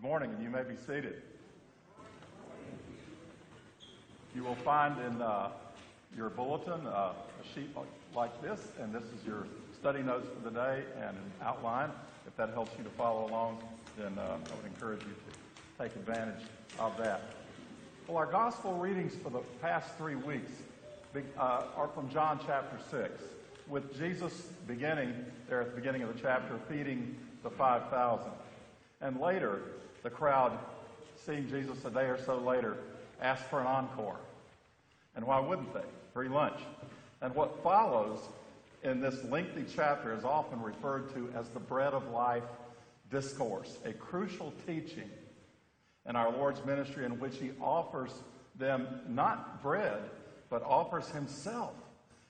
Good morning, and you may be seated. You will find in uh, your bulletin uh, a sheet like this, and this is your study notes for the day and an outline. If that helps you to follow along, then uh, I would encourage you to take advantage of that. Well, our gospel readings for the past three weeks uh, are from John chapter 6, with Jesus beginning there at the beginning of the chapter, feeding the 5,000. And later, the crowd, seeing Jesus a day or so later, asked for an encore. And why wouldn't they? Free lunch. And what follows in this lengthy chapter is often referred to as the bread of life discourse, a crucial teaching in our Lord's ministry in which he offers them not bread, but offers himself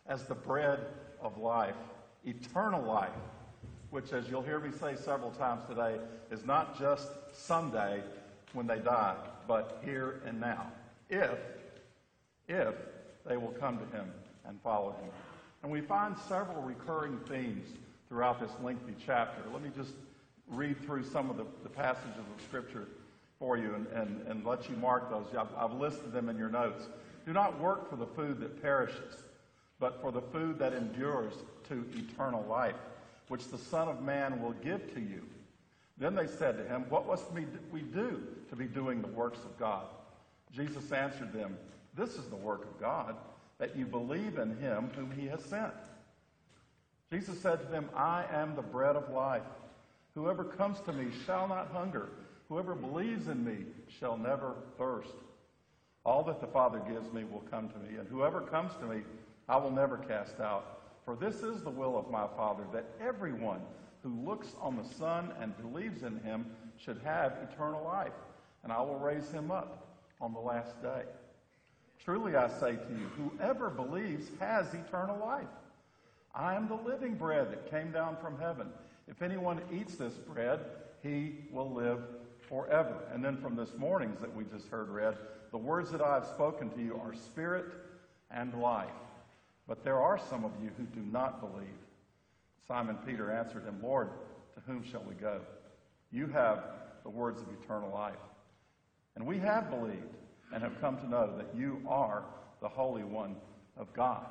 as the bread of life, eternal life, which, as you'll hear me say several times today, is not just someday when they die, but here and now. If, if they will come to him and follow him. And we find several recurring themes throughout this lengthy chapter. Let me just read through some of the, the passages of Scripture for you and, and, and let you mark those. I've, I've listed them in your notes. Do not work for the food that perishes, but for the food that endures to eternal life, which the Son of Man will give to you. Then they said to him, What must we do to be doing the works of God? Jesus answered them, This is the work of God, that you believe in him whom he has sent. Jesus said to them, I am the bread of life. Whoever comes to me shall not hunger. Whoever believes in me shall never thirst. All that the Father gives me will come to me, and whoever comes to me I will never cast out. For this is the will of my Father, that everyone who looks on the Son and believes in him should have eternal life, and I will raise him up on the last day. Truly I say to you, whoever believes has eternal life. I am the living bread that came down from heaven. If anyone eats this bread, he will live forever. And then from this morning's that we just heard read, the words that I have spoken to you are spirit and life. But there are some of you who do not believe. Simon Peter answered him, Lord, to whom shall we go? You have the words of eternal life. And we have believed and have come to know that you are the Holy One of God.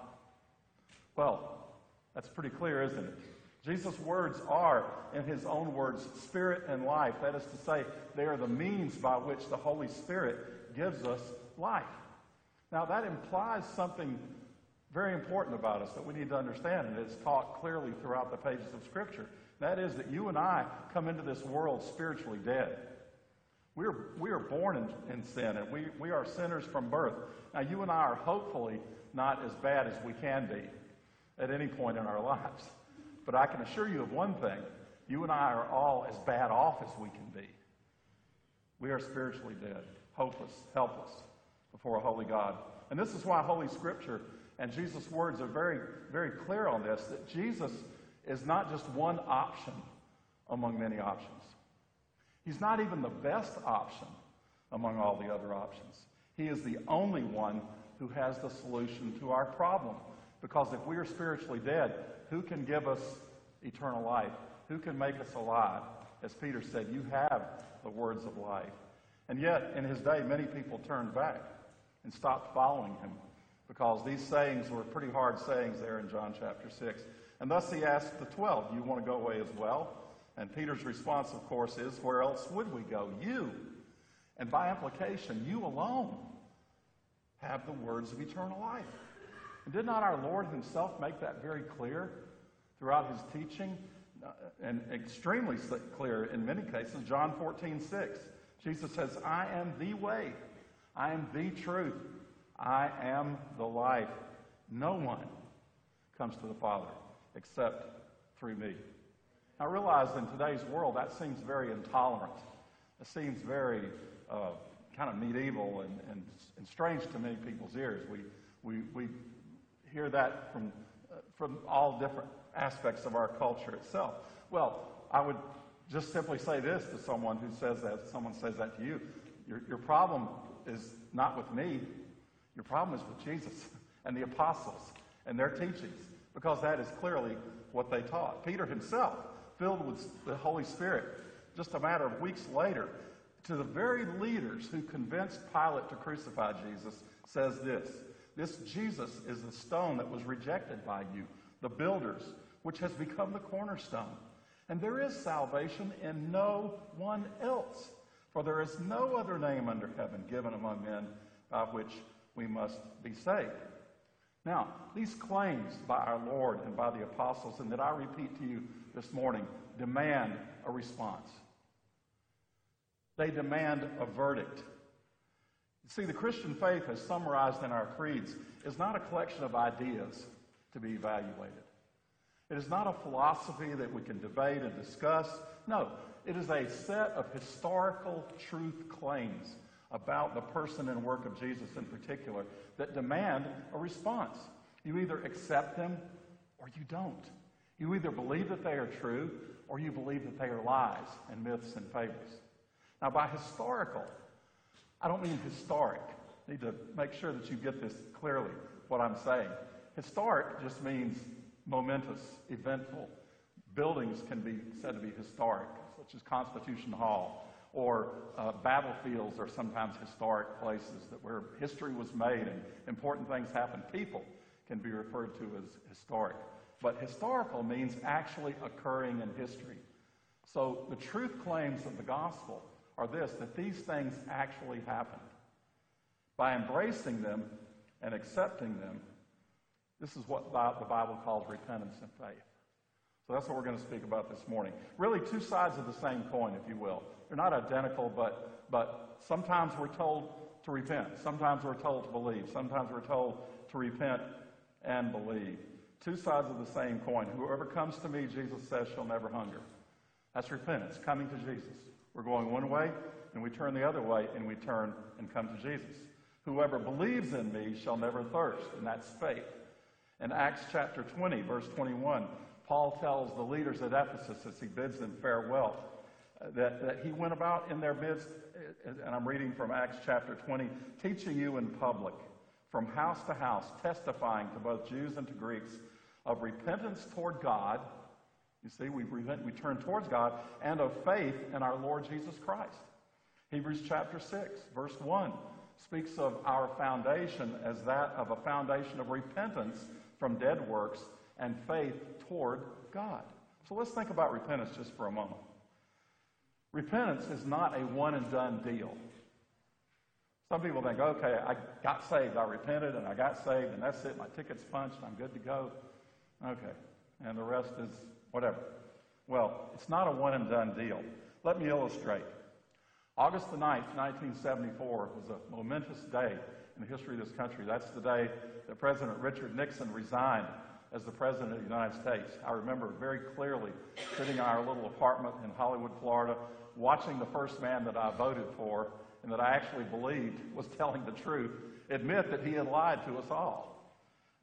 Well, that's pretty clear, isn't it? Jesus' words are, in his own words, spirit and life. That is to say, they are the means by which the Holy Spirit gives us life. Now, that implies something very important about us that we need to understand, and it's taught clearly throughout the pages of Scripture. That is that you and I come into this world spiritually dead. We are, we are born in, in sin, and we, we are sinners from birth. Now, you and I are hopefully not as bad as we can be at any point in our lives. But I can assure you of one thing you and I are all as bad off as we can be. We are spiritually dead, hopeless, helpless before a holy God. And this is why Holy Scripture and Jesus' words are very, very clear on this that Jesus is not just one option among many options. He's not even the best option among all the other options. He is the only one who has the solution to our problem. Because if we are spiritually dead, who can give us eternal life? Who can make us alive? As Peter said, you have the words of life. And yet, in his day, many people turned back and stopped following him because these sayings were pretty hard sayings there in John chapter 6. And thus he asked the twelve, You want to go away as well? And Peter's response, of course, is, Where else would we go? You. And by implication, you alone have the words of eternal life. And did not our Lord himself make that very clear throughout his teaching? Uh, and extremely clear in many cases. John 14, 6. Jesus says, I am the way, I am the truth, I am the life. No one comes to the Father except through me. I realize in today's world that seems very intolerant. It seems very uh, kind of medieval and, and, and, strange to many people's ears. We, we, we hear that from, uh, from all different aspects of our culture itself. Well, I would just simply say this to someone who says that, someone says that to you. Your, your problem is not with me. Your problem is with Jesus and the apostles and their teachings, because that is clearly what they taught. Peter himself, filled with the Holy Spirit, just a matter of weeks later, to the very leaders who convinced Pilate to crucify Jesus, says this This Jesus is the stone that was rejected by you, the builders, which has become the cornerstone. And there is salvation in no one else, for there is no other name under heaven given among men by which we must be saved. Now, these claims by our Lord and by the apostles, and that I repeat to you this morning, demand a response. They demand a verdict. You See, the Christian faith, as summarized in our creeds, is not a collection of ideas to be evaluated. It is not a philosophy that we can debate and discuss. No, it is a set of historical truth claims about the person and work of Jesus in particular that demand a response. You either accept them or you don't. You either believe that they are true or you believe that they are lies and myths and fables. Now, by historical, I don't mean historic. I need to make sure that you get this clearly, what I'm saying. Historic just means momentous, eventful. Buildings can be said to be historic, such as Constitution Hall, or uh, battlefields are sometimes historic places that where history was made and important things happened. People can be referred to as historic. But historical means actually occurring in history. So the truth claims of the gospel are this that these things actually happened. By embracing them and accepting them, this is what the Bible calls repentance and faith. So that's what we're going to speak about this morning. Really, two sides of the same coin, if you will. They're not identical, but, but sometimes we're told to repent. Sometimes we're told to believe. Sometimes we're told to repent and believe. Two sides of the same coin. Whoever comes to me, Jesus says, shall never hunger. That's repentance, coming to Jesus. We're going one way, and we turn the other way, and we turn and come to Jesus. Whoever believes in me shall never thirst, and that's faith. In Acts chapter 20, verse 21, Paul tells the leaders at Ephesus as he bids them farewell uh, that, that he went about in their midst, uh, and I'm reading from Acts chapter 20, teaching you in public, from house to house, testifying to both Jews and to Greeks of repentance toward God you see, we, repent, we turn towards God and of faith in our Lord Jesus Christ. Hebrews chapter 6, verse 1 speaks of our foundation as that of a foundation of repentance from dead works and faith toward God. So let's think about repentance just for a moment. Repentance is not a one and done deal. Some people think, okay, I got saved, I repented, and I got saved, and that's it. My ticket's punched, I'm good to go. Okay. And the rest is whatever. Well, it's not a one and done deal. Let me illustrate. August the 9th, 1974 was a momentous day in the history of this country. That's the day that President Richard Nixon resigned as the President of the United States. I remember very clearly sitting in our little apartment in Hollywood, Florida, watching the first man that I voted for and that I actually believed was telling the truth admit that he had lied to us all.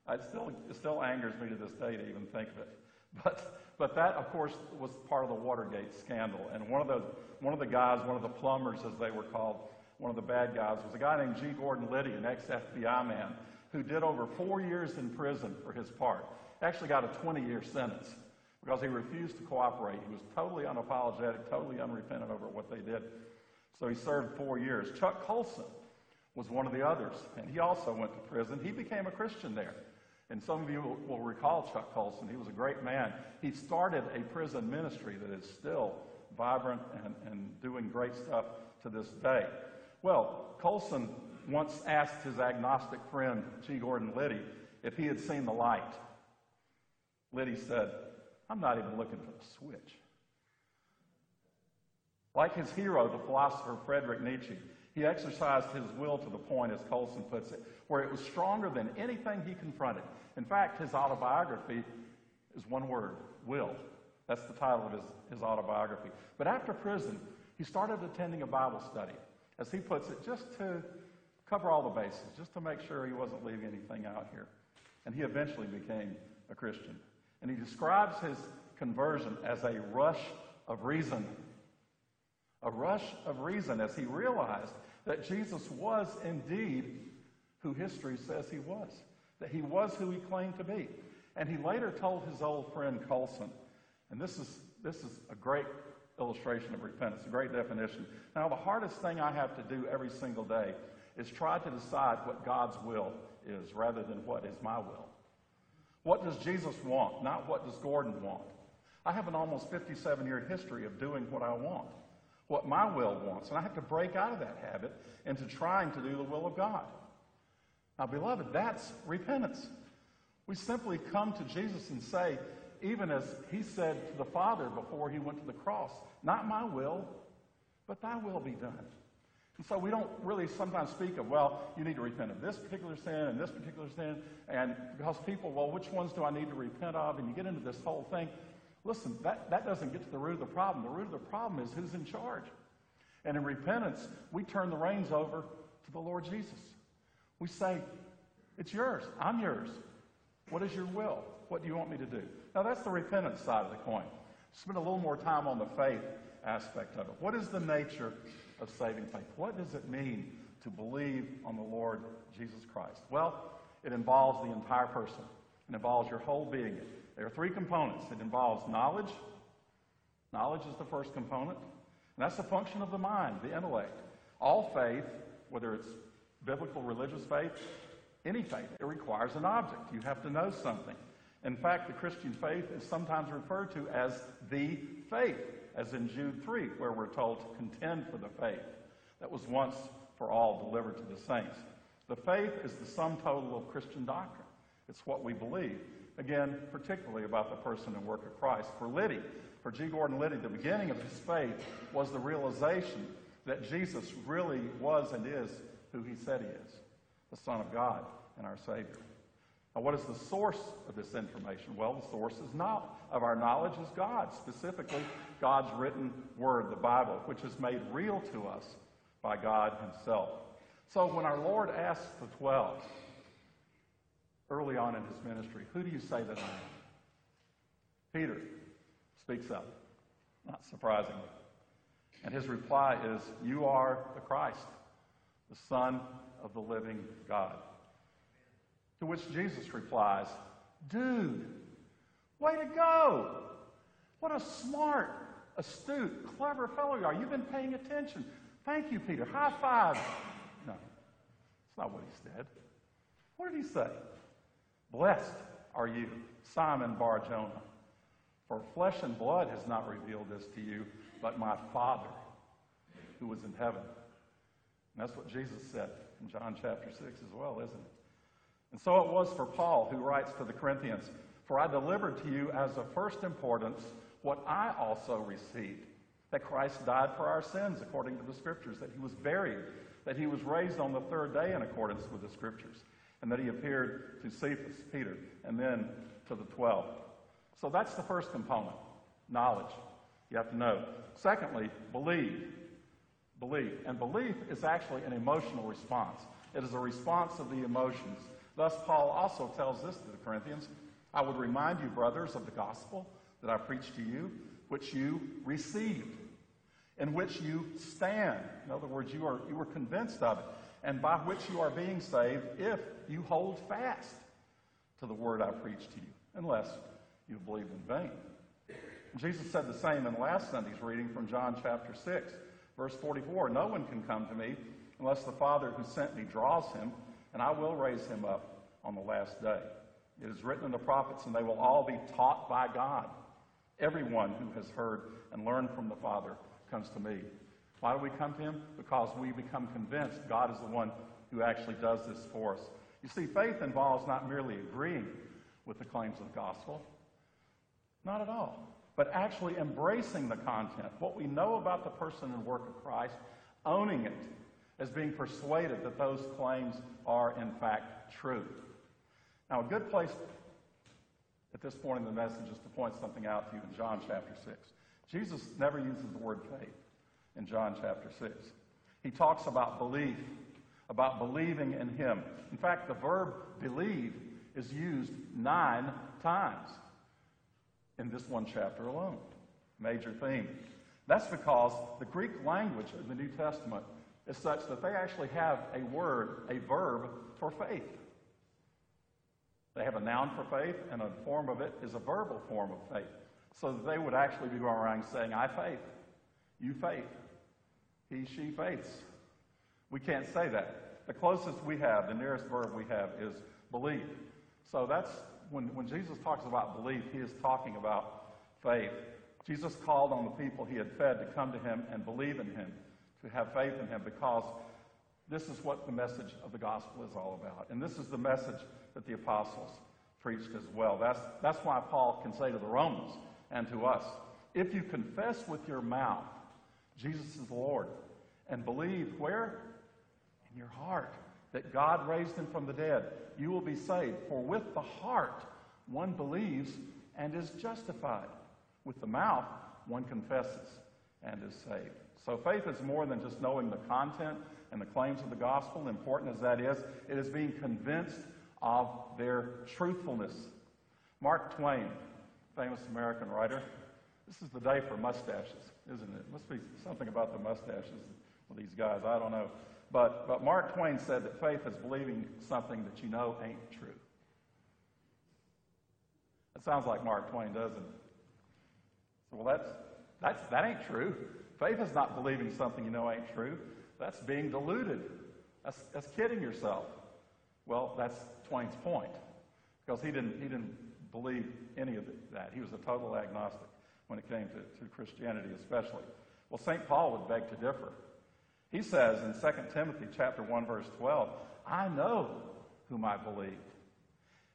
It still, it still angers me to this day to even think of it. But but that, of course, was part of the Watergate scandal. And one of the, one of the guys, one of the plumbers, as they were called, one of the bad guys, was a guy named G. Gordon Liddy, an ex-FBI man, who did over four years in prison for his part. Actually got a 20-year sentence because he refused to cooperate. He was totally unapologetic, totally unrepentant over what they did. So he served four years. Chuck Colson was one of the others, and he also went to prison. He became a Christian there. And some of you will, recall Chuck Colson. He was a great man. He started a prison ministry that is still vibrant and, and doing great stuff to this day. Well, Colson once asked his agnostic friend, G. Gordon Liddy, if he had seen the light. Liddy said, I'm not even looking for the switch. Like his hero, the philosopher Friedrich Nietzsche, he exercised his will to the point, as Colson puts it, where it was stronger than anything he confronted. In fact, his autobiography is one word will. That's the title of his, his autobiography. But after prison, he started attending a Bible study, as he puts it, just to cover all the bases, just to make sure he wasn't leaving anything out here. And he eventually became a Christian. And he describes his conversion as a rush of reason. A rush of reason as he realized that Jesus was indeed who history says he was, that he was who he claimed to be. And he later told his old friend Colson, and this is, this is a great illustration of repentance, a great definition. Now, the hardest thing I have to do every single day is try to decide what God's will is rather than what is my will. What does Jesus want, not what does Gordon want? I have an almost 57 year history of doing what I want, what my will wants, and I have to break out of that habit into trying to do the will of God. Now, beloved, that's repentance. We simply come to Jesus and say, even as he said to the Father before he went to the cross, Not my will, but thy will be done. And so we don't really sometimes speak of, well, you need to repent of this particular sin and this particular sin, and because people, well, which ones do I need to repent of? And you get into this whole thing. Listen, that, that doesn't get to the root of the problem. The root of the problem is who's in charge. And in repentance, we turn the reins over to the Lord Jesus. We say, It's yours. I'm yours. What is your will? What do you want me to do? Now, that's the repentance side of the coin. Spend a little more time on the faith aspect of it. What is the nature of saving faith? What does it mean to believe on the Lord Jesus Christ? Well, it involves the entire person, it involves your whole being. There are three components it involves knowledge. Knowledge is the first component, and that's the function of the mind, the intellect. All faith, whether it's biblical religious faith, any faith, it requires an object. You have to know something. In fact, the Christian faith is sometimes referred to as the faith, as in Jude 3, where we're told to contend for the faith that was once for all delivered to the saints. The faith is the sum total of Christian doctrine. It's what we believe. Again, particularly about the person and work of Christ. For Liddy, for G. Gordon Liddy, the beginning of his faith was the realization that Jesus really was and is who he said he is, the Son of God and our Savior. Now, what is the source of this information? Well, the source is not of our knowledge is God, specifically God's written word, the Bible, which is made real to us by God Himself. So when our Lord asks the twelve early on in his ministry, who do you say that I am? Peter speaks up, not surprisingly. And his reply is, You are the Christ, the Son of the living God. To which Jesus replies, Dude, way to go! What a smart, astute, clever fellow you are. You've been paying attention. Thank you, Peter. High five. No, it's not what he said. What did he say? Blessed are you, Simon Bar Jonah, for flesh and blood has not revealed this to you, but my Father who was in heaven. And that's what Jesus said in John chapter 6 as well, isn't it? And so it was for Paul, who writes to the Corinthians For I delivered to you as of first importance what I also received that Christ died for our sins according to the Scriptures, that he was buried, that he was raised on the third day in accordance with the Scriptures, and that he appeared to Cephas, Peter, and then to the twelve. So that's the first component knowledge. You have to know. Secondly, believe. Believe. And belief is actually an emotional response, it is a response of the emotions. Thus, Paul also tells this to the Corinthians I would remind you, brothers, of the gospel that I preached to you, which you received, in which you stand. In other words, you, are, you were convinced of it, and by which you are being saved if you hold fast to the word I preached to you, unless you believe in vain. Jesus said the same in last Sunday's reading from John chapter 6, verse 44 No one can come to me unless the Father who sent me draws him and I will raise him up on the last day. It is written in the prophets, and they will all be taught by God. Everyone who has heard and learned from the Father comes to me. Why do we come to him? Because we become convinced God is the one who actually does this for us. You see, faith involves not merely agreeing with the claims of the gospel, not at all, but actually embracing the content, what we know about the person and work of Christ, owning it, as being persuaded that those claims are in fact true. Now, a good place at this point in the message is to point something out to you in John chapter 6. Jesus never uses the word faith in John chapter 6. He talks about belief, about believing in Him. In fact, the verb believe is used nine times in this one chapter alone. Major theme. That's because the Greek language of the New Testament is such that they actually have a word, a verb for faith. They have a noun for faith, and a form of it is a verbal form of faith. So they would actually be going around saying, I faith. You faith. He, she faiths. We can't say that. The closest we have, the nearest verb we have is believe. So that's when, when Jesus talks about belief, he is talking about faith. Jesus called on the people he had fed to come to him and believe in him, to have faith in him, because this is what the message of the gospel is all about. And this is the message that the apostles preached as well. That's, that's why Paul can say to the Romans and to us if you confess with your mouth Jesus is Lord and believe where? In your heart that God raised him from the dead, you will be saved. For with the heart one believes and is justified. With the mouth one confesses and is saved. So faith is more than just knowing the content and the claims of the gospel, important as that is. It is being convinced of their truthfulness. Mark Twain, famous American writer, this is the day for mustaches, isn't it? Must be something about the mustaches of these guys. I don't know. But, but Mark Twain said that faith is believing something that you know ain't true. That sounds like Mark Twain, doesn't it? So, well, that's, that's, that ain't true. Faith is not believing something you know ain't true. That's being deluded. That's, that's kidding yourself. Well, that's Twain's point, because he didn't, he didn't believe any of that. He was a total agnostic when it came to, to Christianity, especially. Well, St. Paul would beg to differ. He says in 2 Timothy chapter 1 verse 12, I know whom I believe,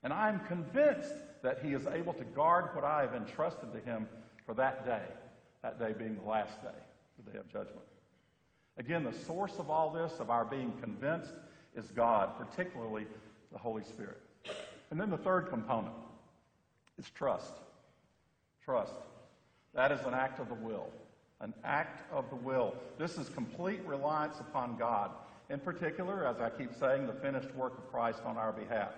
and I am convinced that he is able to guard what I have entrusted to him for that day, that day being the last day, the day of judgment. Again, the source of all this, of our being convinced, is God, particularly the Holy Spirit. And then the third component is trust. Trust. That is an act of the will. An act of the will. This is complete reliance upon God. In particular, as I keep saying, the finished work of Christ on our behalf.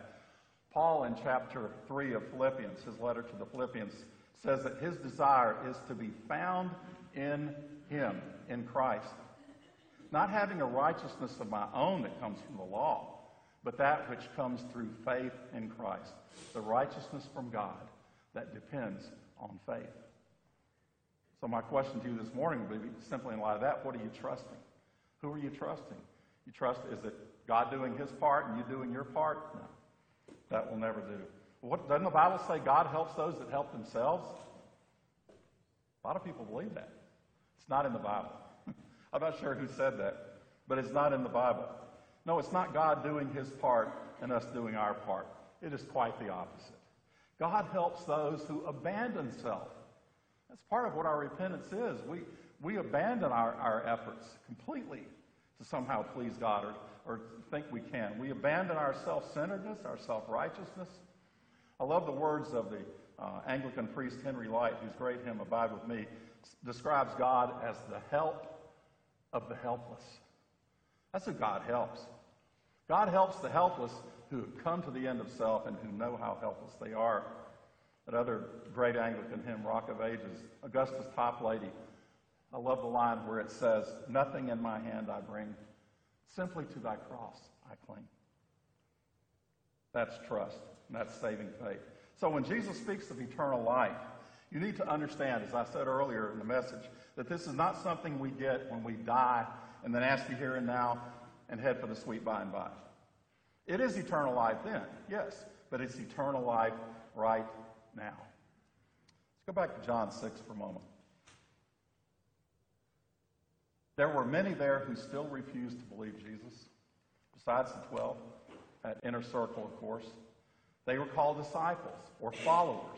Paul, in chapter 3 of Philippians, his letter to the Philippians, says that his desire is to be found in him, in Christ. Not having a righteousness of my own that comes from the law, but that which comes through faith in Christ. The righteousness from God that depends on faith. So, my question to you this morning would be simply in light of that what are you trusting? Who are you trusting? You trust, is it God doing his part and you doing your part? No. That will never do. What, doesn't the Bible say God helps those that help themselves? A lot of people believe that. It's not in the Bible. I'm not sure who said that, but it's not in the Bible. No, it's not God doing his part and us doing our part. It is quite the opposite. God helps those who abandon self. That's part of what our repentance is. We, we abandon our, our efforts completely to somehow please God or, or think we can. We abandon our self centeredness, our self righteousness. I love the words of the uh, Anglican priest Henry Lyte, whose great hymn, Abide with Me, describes God as the help of the helpless. That's who God helps. God helps the helpless who have come to the end of self and who know how helpless they are. That other great Anglican hymn, Rock of Ages, Augustus Toplady. I love the line where it says, Nothing in my hand I bring, simply to thy cross I cling. That's trust, and that's saving faith. So when Jesus speaks of eternal life, you need to understand, as I said earlier in the message, that this is not something we get when we die and then ask you here and now and head for the sweet by and by. It is eternal life then, yes, but it's eternal life right now. Let's go back to John 6 for a moment. There were many there who still refused to believe Jesus, besides the 12, that inner circle, of course. They were called disciples or followers.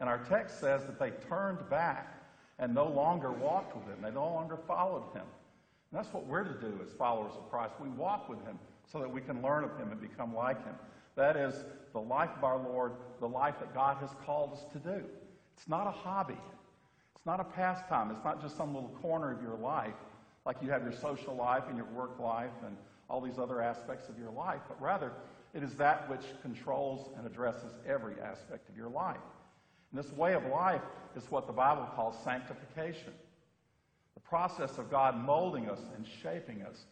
And our text says that they turned back and no longer walked with him. They no longer followed him. And that's what we're to do as followers of Christ. We walk with him so that we can learn of him and become like him. That is the life of our Lord, the life that God has called us to do. It's not a hobby. It's not a pastime. It's not just some little corner of your life, like you have your social life and your work life and all these other aspects of your life, but rather it is that which controls and addresses every aspect of your life. And this way of life is what the Bible calls sanctification the process of God molding us and shaping us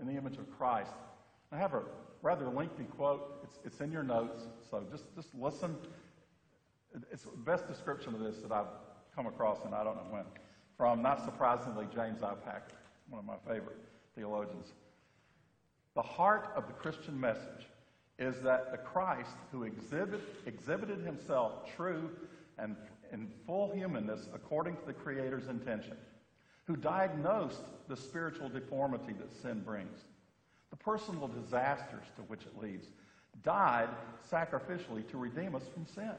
in the image of Christ. I have a rather lengthy quote. It's, it's in your notes, so just, just listen. It's the best description of this that I've come across, and I don't know when. from, not surprisingly, James I. Packer, one of my favorite theologians. The heart of the Christian message is that the Christ who exhibit, exhibited himself true and in full humanness according to the Creator's intention, who diagnosed the spiritual deformity that sin brings, the personal disasters to which it leads, died sacrificially to redeem us from sin,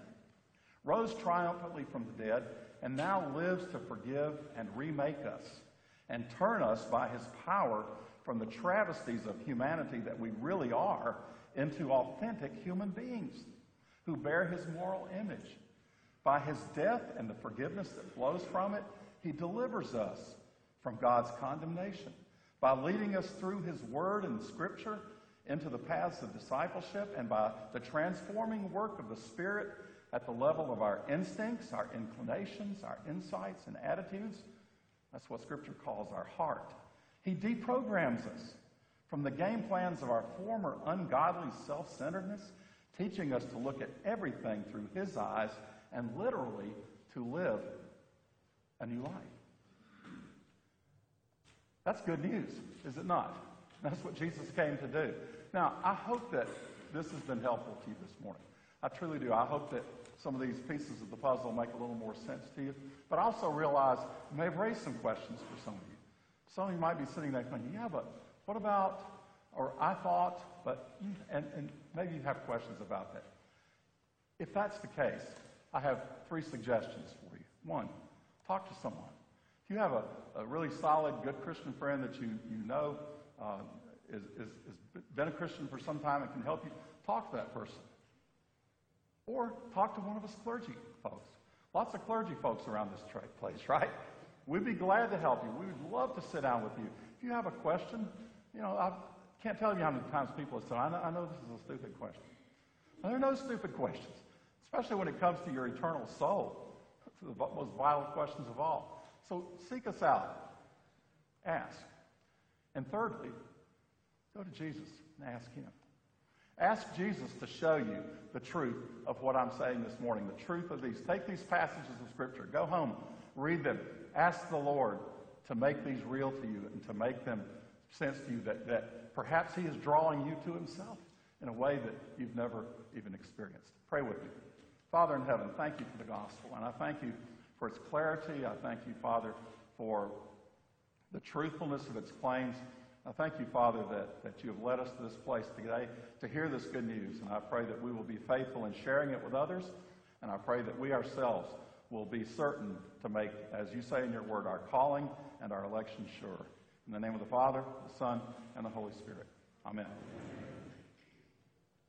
rose triumphantly from the dead, and now lives to forgive and remake us and turn us by his power from the travesties of humanity that we really are into authentic human beings who bear his moral image. By his death and the forgiveness that flows from it, he delivers us from God's condemnation. By leading us through his word and scripture into the paths of discipleship and by the transforming work of the Spirit at the level of our instincts, our inclinations, our insights, and attitudes. That's what Scripture calls our heart. He deprograms us from the game plans of our former ungodly self centeredness, teaching us to look at everything through His eyes and literally to live a new life. That's good news, is it not? That's what Jesus came to do. Now, I hope that this has been helpful to you this morning. I truly do. I hope that some of these pieces of the puzzle make a little more sense to you. But I also realize you may have raised some questions for some of you. Some of you might be sitting there thinking, yeah, but what about, or I thought, but, and, and maybe you have questions about that. If that's the case, I have three suggestions for you. One, talk to someone. If you have a, a really solid, good Christian friend that you, you know uh, is, is, is been a Christian for some time and can help you, talk to that person. Or talk to one of us clergy folks. Lots of clergy folks around this place, right? We'd be glad to help you. We would love to sit down with you. If you have a question, you know, I can't tell you how many times people have said, I know, I know this is a stupid question. And there are no stupid questions, especially when it comes to your eternal soul. The most vital questions of all. So seek us out. Ask. And thirdly, go to Jesus and ask Him. Ask Jesus to show you the truth of what I'm saying this morning, the truth of these. Take these passages of Scripture, go home, read them, ask the Lord to make these real to you and to make them sense to you that, that perhaps He is drawing you to Himself in a way that you've never even experienced. Pray with me. Father in heaven, thank you for the gospel, and I thank you for its clarity. I thank you, Father, for the truthfulness of its claims. I thank you, Father, that, that you have led us to this place today to hear this good news. And I pray that we will be faithful in sharing it with others. And I pray that we ourselves will be certain to make, as you say in your word, our calling and our election sure. In the name of the Father, the Son, and the Holy Spirit. Amen.